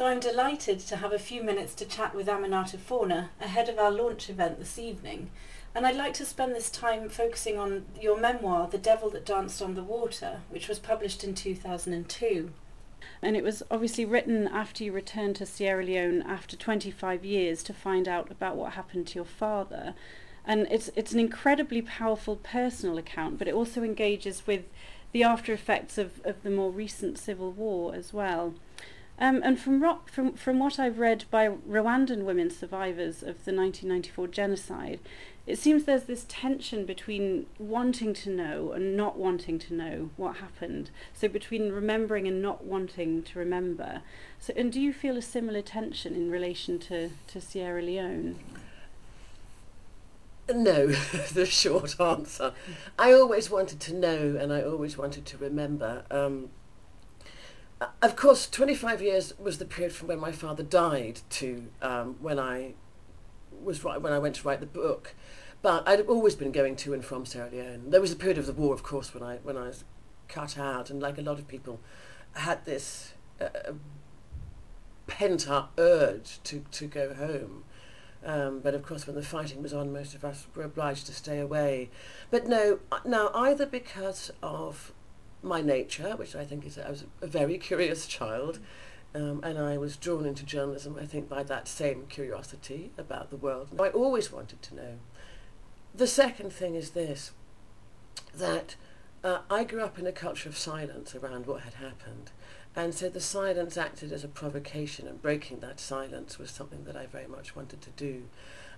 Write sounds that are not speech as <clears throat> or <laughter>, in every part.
So I'm delighted to have a few minutes to chat with Aminatta Forna ahead of our launch event this evening. And I'd like to spend this time focusing on your memoir, The Devil That Danced on the Water, which was published in 2002. And it was obviously written after you returned to Sierra Leone after 25 years to find out about what happened to your father. And it's, it's an incredibly powerful personal account, but it also engages with the after effects of, of the more recent civil war as well. Um, and from, ro- from, from what I've read by Rwandan women survivors of the 1994 genocide, it seems there's this tension between wanting to know and not wanting to know what happened. So between remembering and not wanting to remember. So, and do you feel a similar tension in relation to, to Sierra Leone? No, <laughs> the short answer. I always wanted to know and I always wanted to remember. Um, of course, 25 years was the period from when my father died to um, when I was right when I went to write the book. But I'd always been going to and from Sierra Leone. There was a period of the war, of course, when I when I was cut out, and like a lot of people, had this uh, pent up urge to to go home. Um, but of course, when the fighting was on, most of us were obliged to stay away. But no, now either because of my nature, which I think is I was a very curious child, um, and I was drawn into journalism, I think, by that same curiosity about the world. I always wanted to know. The second thing is this, that uh, I grew up in a culture of silence around what had happened. And so the silence acted as a provocation, and breaking that silence was something that I very much wanted to do.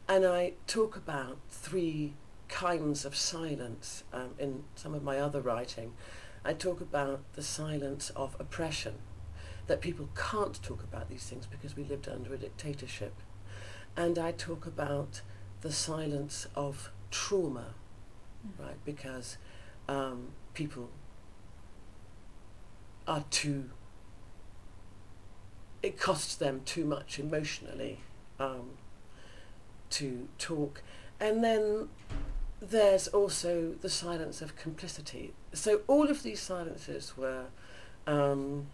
And I talk about three kinds of silence um, in some of my other writing. I talk about the silence of oppression, that people can't talk about these things because we lived under a dictatorship. And I talk about the silence of trauma, mm. right, because um, people are too, it costs them too much emotionally um, to talk. And then there's also the silence of complicity. So all of these silences were um,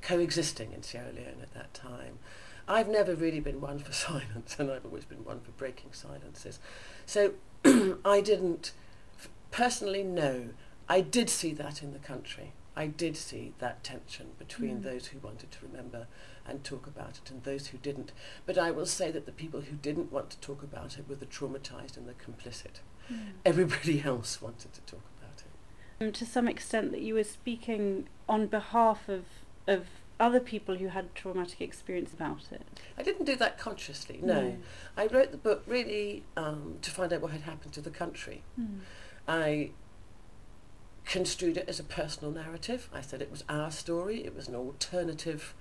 coexisting in Sierra Leone at that time. I've never really been one for <laughs> silence, and I've always been one for breaking silences. So <clears throat> I didn't personally know. I did see that in the country. I did see that tension between mm. those who wanted to remember and talk about it and those who didn't. But I will say that the people who didn't want to talk about it were the traumatized and the complicit. Mm. Everybody <laughs> else wanted to talk about it. Um, to some extent, that you were speaking on behalf of of other people who had traumatic experience about it. I didn't do that consciously. No, no. I wrote the book really um, to find out what had happened to the country. Mm. I construed it as a personal narrative. I said it was our story. It was an alternative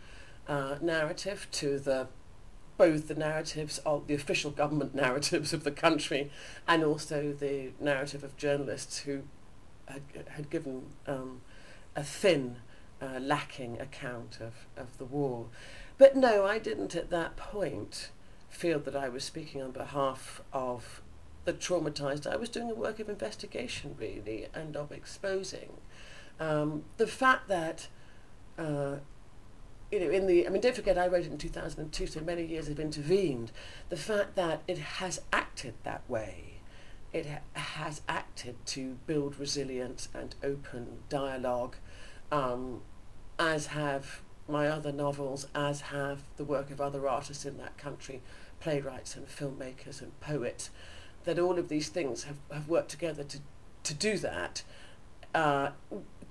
uh, narrative to the both the narratives of the official government <laughs> narratives of the country and also the narrative of journalists who had, had given um, a thin, uh, lacking account of, of the war. But no, I didn't at that point feel that I was speaking on behalf of the traumatized. I was doing a work of investigation, really, and of exposing. Um, the fact that uh, you know, in the, I mean, don't forget I wrote it in 2002, so many years have intervened. The fact that it has acted that way, it ha has acted to build resilience and open dialogue, um, as have my other novels, as have the work of other artists in that country, playwrights and filmmakers and poets, that all of these things have, have worked together to, to do that, uh,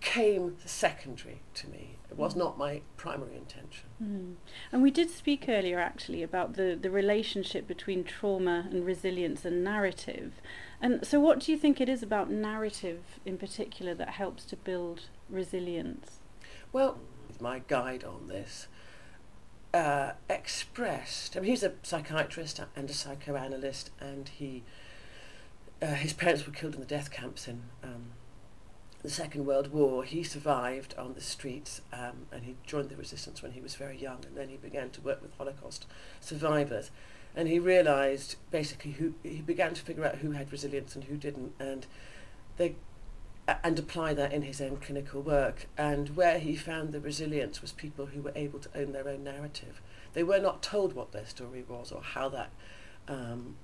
came secondary to me. It was not my primary intention. Mm. And we did speak earlier actually about the, the relationship between trauma and resilience and narrative. And so, what do you think it is about narrative in particular that helps to build resilience? Well, my guide on this uh, expressed, I mean, he's a psychiatrist and a psychoanalyst, and he uh, his parents were killed in the death camps in um, the Second World War, he survived on the streets um, and he joined the resistance when he was very young and then he began to work with Holocaust survivors. And he realised basically who he began to figure out who had resilience and who didn't. And they, and apply that in his own clinical work. And where he found the resilience was people who were able to own their own narrative. They were not told what their story was or how that, um,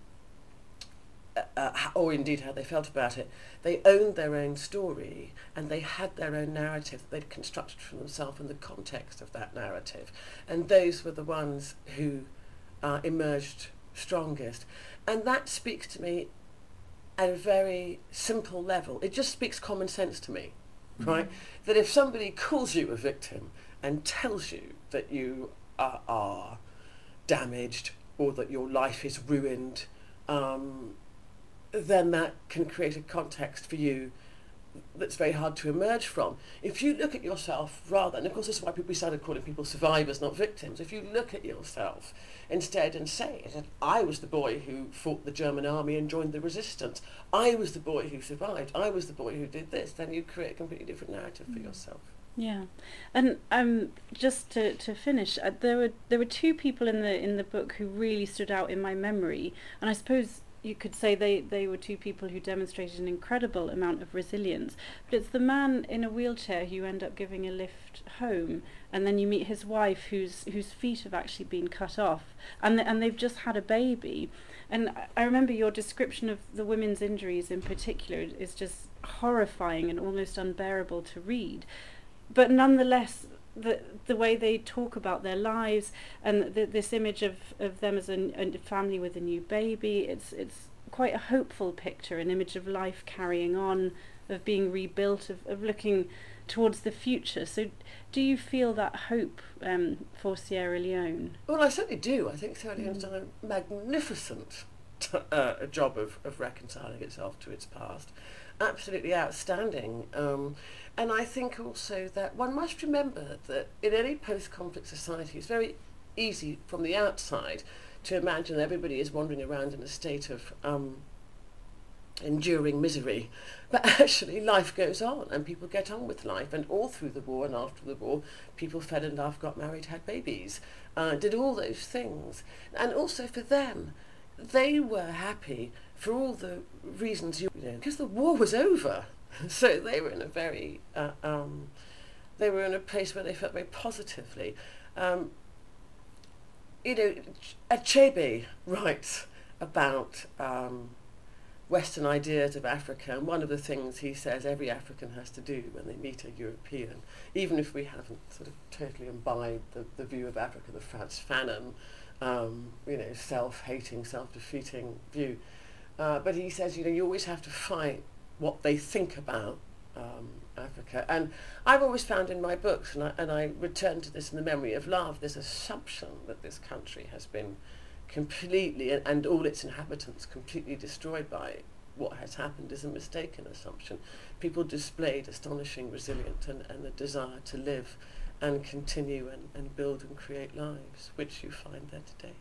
uh, uh, or indeed how they felt about it. They owned their own story and they had their own narrative that they'd constructed for themselves in the context of that narrative. And those were the ones who uh, emerged strongest. And that speaks to me at a very simple level. It just speaks common sense to me, right? That if somebody calls you a victim and tells you that you are, are damaged or that your life is ruined, um, then that can create a context for you that's very hard to emerge from. If you look at yourself rather, and of course this is why people started calling people survivors, not victims. If you look at yourself instead and say that I was the boy who fought the German army and joined the resistance, I was the boy who survived, I was the boy who did this, then you create a completely different narrative for yourself. Yeah, and um, just to, to finish, uh, there were there were two people in the in the book who really stood out in my memory, and I suppose you could say they, they were two people who demonstrated an incredible amount of resilience. But it's the man in a wheelchair who you end up giving a lift home, and then you meet his wife whose whose feet have actually been cut off, and and they've just had a baby. And I remember your description of the women's injuries in particular is just horrifying and almost unbearable to read but nonetheless the the way they talk about their lives and the, this image of, of them as a, a family with a new baby it's it's quite a hopeful picture an image of life carrying on of being rebuilt of, of looking towards the future. So do you feel that hope um, for Sierra Leone? Well, I certainly do. I think Sierra Leone's done a magnificent uh, a job of, of reconciling itself to its past. Absolutely outstanding. Um, and I think also that one must remember that in any post-conflict society, it's very easy from the outside to imagine everybody is wandering around in a state of um, enduring misery. But <laughs> actually, life goes on and people get on with life. And all through the war and after the war, people fell in love, got married, had babies, uh, did all those things. And also for them, they were happy for all the reasons you know, because the war was over. <laughs> So they were in a very, uh, um, they were in a place where they felt very positively. Um, you know, Achebe writes about um, Western ideas of Africa, and one of the things he says every African has to do when they meet a European, even if we haven't sort of totally imbibed the, the view of Africa, the Frantz Fanon, um, you know, self-hating, self-defeating view. Uh, but he says, you know, you always have to fight what they think about um, Africa. And I've always found in my books, and I, and I return to this in the memory of love, this assumption that this country has been completely, and, and all its inhabitants completely destroyed by what has happened is a mistaken assumption. People displayed astonishing resilience and, and a desire to live and continue and, and build and create lives, which you find there today.